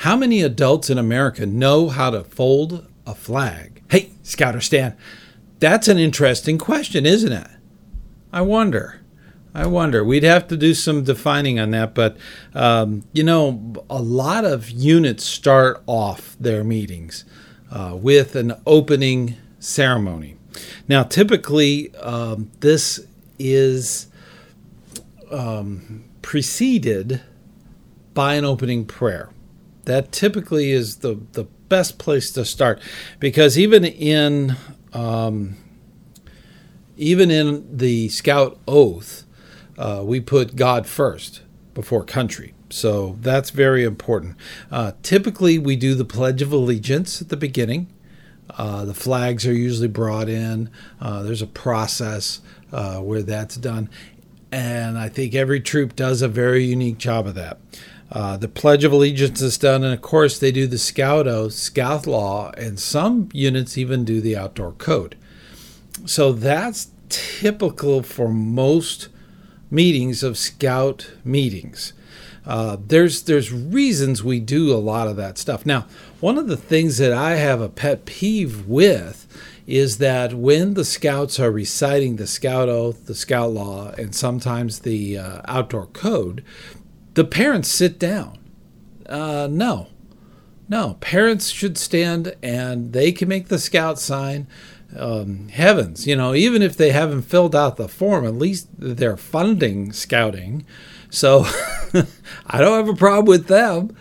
How many adults in America know how to fold a flag? Hey, Scouter Stan, that's an interesting question, isn't it? I wonder. I wonder. We'd have to do some defining on that, but um, you know, a lot of units start off their meetings uh, with an opening ceremony. Now, typically, um, this is um, preceded by an opening prayer. That typically is the, the best place to start because even in um, even in the scout oath, uh, we put God first before country. So that's very important. Uh, typically, we do the Pledge of Allegiance at the beginning. Uh, the flags are usually brought in. Uh, there's a process uh, where that's done. And I think every troop does a very unique job of that. Uh, the Pledge of Allegiance is done, and of course, they do the Scout Oath, Scout Law, and some units even do the Outdoor Code. So that's typical for most meetings of Scout meetings. Uh, there's there's reasons we do a lot of that stuff. Now, one of the things that I have a pet peeve with is that when the scouts are reciting the scout oath, the scout law, and sometimes the uh, outdoor code, the parents sit down. Uh, no, no, parents should stand and they can make the scout sign. Um, heavens, you know, even if they haven't filled out the form, at least they're funding scouting. So I don't have a problem with them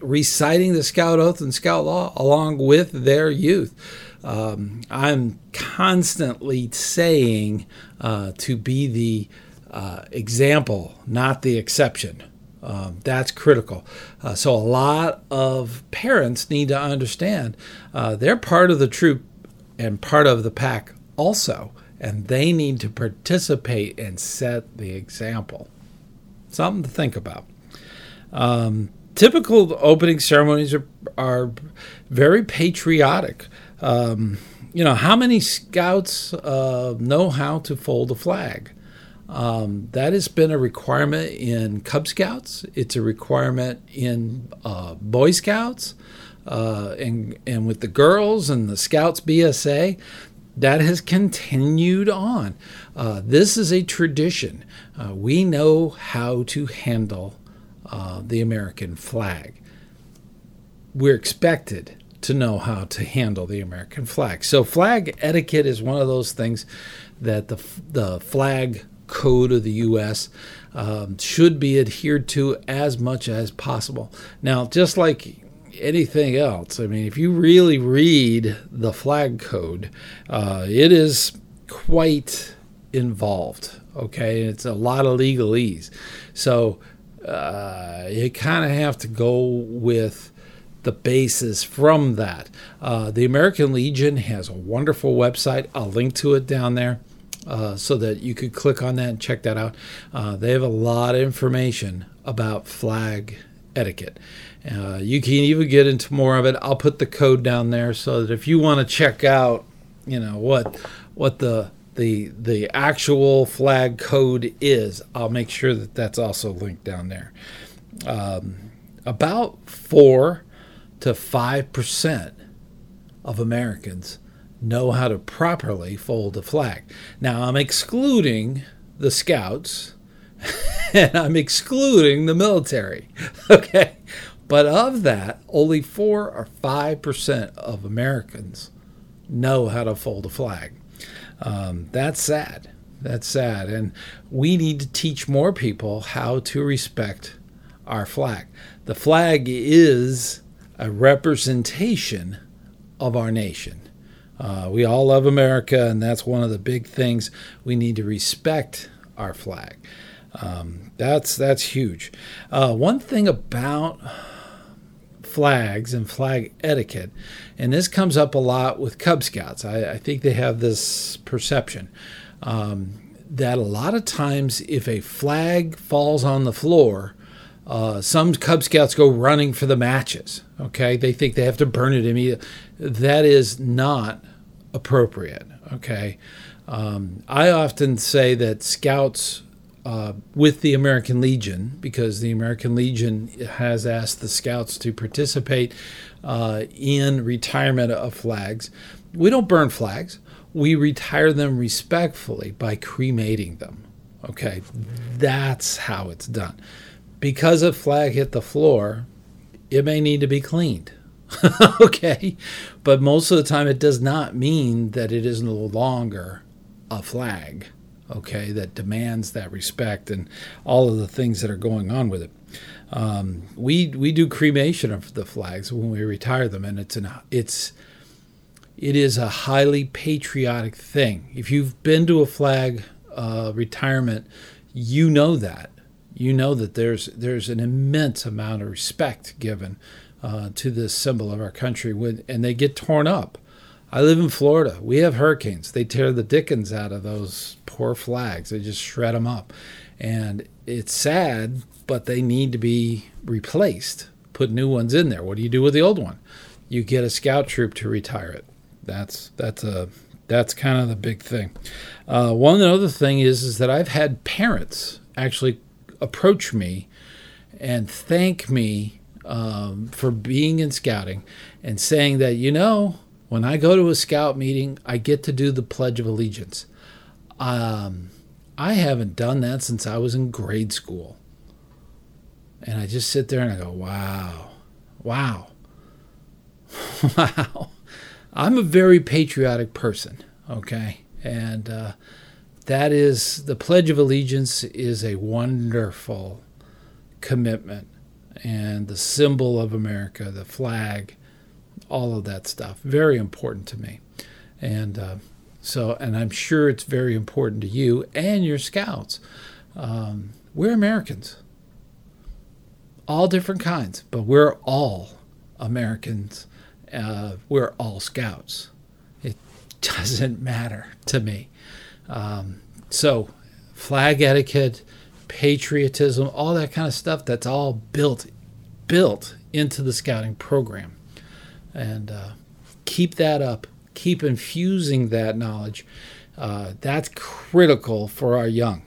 reciting the Scout Oath and Scout Law along with their youth. Um, I'm constantly saying uh, to be the uh, example, not the exception. Um, that's critical. Uh, so, a lot of parents need to understand uh, they're part of the troop and part of the pack also, and they need to participate and set the example. Something to think about. Um, typical opening ceremonies are, are very patriotic. Um, you know, how many scouts uh, know how to fold a flag? Um, that has been a requirement in Cub Scouts. It's a requirement in uh, Boy Scouts, uh, and and with the girls and the Scouts BSA, that has continued on. Uh, this is a tradition. Uh, we know how to handle uh, the American flag. We're expected to know how to handle the American flag. So, flag etiquette is one of those things that the, the flag code of the U.S. Um, should be adhered to as much as possible. Now, just like anything else, I mean, if you really read the flag code, uh, it is quite involved. Okay, it's a lot of legalese. So, uh, you kind of have to go with the basis from that. Uh, the American Legion has a wonderful website. I'll link to it down there uh, so that you could click on that and check that out. Uh, they have a lot of information about flag etiquette. Uh, you can even get into more of it. I'll put the code down there so that if you want to check out, you know what what the the the actual flag code is, I'll make sure that that's also linked down there. Um, about four to five percent of Americans know how to properly fold a flag. Now, I'm excluding the scouts and I'm excluding the military. Okay. But of that, only 4 or 5% of Americans know how to fold a flag. Um, that's sad. That's sad. And we need to teach more people how to respect our flag. The flag is a representation of our nation. Uh, we all love America, and that's one of the big things. We need to respect our flag. Um, that's that's huge. Uh, one thing about flags and flag etiquette, and this comes up a lot with Cub Scouts. I, I think they have this perception um, that a lot of times, if a flag falls on the floor, uh, some Cub Scouts go running for the matches. Okay, they think they have to burn it immediately. That is not appropriate. Okay, um, I often say that Scouts uh, with the American Legion because the American Legion has asked the Scouts to participate uh, in retirement of flags. We don't burn flags, we retire them respectfully by cremating them. Okay, that's how it's done. Because a flag hit the floor, it may need to be cleaned. okay, but most of the time it does not mean that it is no longer a flag okay, that demands that respect and all of the things that are going on with it. Um, we we do cremation of the flags when we retire them, and it's an it's it is a highly patriotic thing. If you've been to a flag uh, retirement, you know that you know that there's there's an immense amount of respect given uh, to this symbol of our country and they get torn up. I live in Florida. We have hurricanes. They tear the dickens out of those poor flags. They just shred them up. And it's sad, but they need to be replaced. Put new ones in there. What do you do with the old one? You get a scout troop to retire it. That's that's a that's kind of the big thing. Uh, one other thing is is that I've had parents actually approach me and thank me um, for being in scouting and saying that you know when I go to a scout meeting, I get to do the Pledge of Allegiance. Um, I haven't done that since I was in grade school. And I just sit there and I go, wow, wow, wow. I'm a very patriotic person, okay? And uh, that is, the Pledge of Allegiance is a wonderful commitment and the symbol of America, the flag, all of that stuff. Very important to me. And uh, so, and I'm sure it's very important to you and your scouts. Um, we're Americans, all different kinds, but we're all Americans. Uh, we're all scouts. It doesn't matter to me. Um, so, flag etiquette, patriotism, all that kind of stuff, that's all built built into the scouting program and uh, keep that up. Keep infusing that knowledge. Uh, that's critical for our young.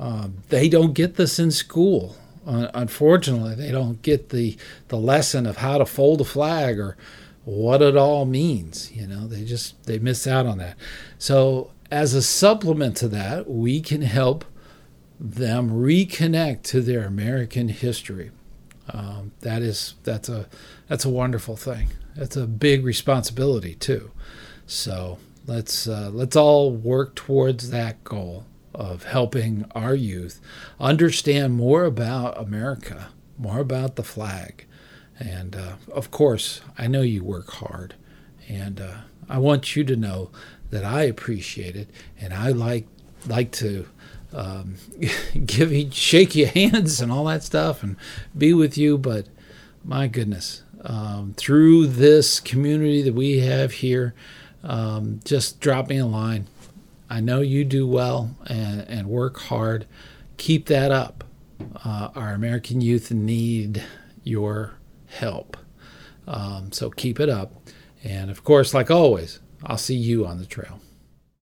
Uh, they don't get this in school. unfortunately, they don't get the the lesson of how to fold a flag or what it all means. You know, they just they miss out on that. So, as a supplement to that, we can help them reconnect to their American history. Um, that is that's a that's a wonderful thing. That's a big responsibility too. So let's uh, let's all work towards that goal of helping our youth understand more about America, more about the flag, and uh, of course, I know you work hard, and uh, I want you to know that I appreciate it, and I like like to um, give you shake your hands and all that stuff, and be with you, but my goodness, um, through this community that we have here, um, just drop me a line. I know you do well and, and work hard. Keep that up. Uh, our American youth need your help. Um, so keep it up. And of course, like always, I'll see you on the trail.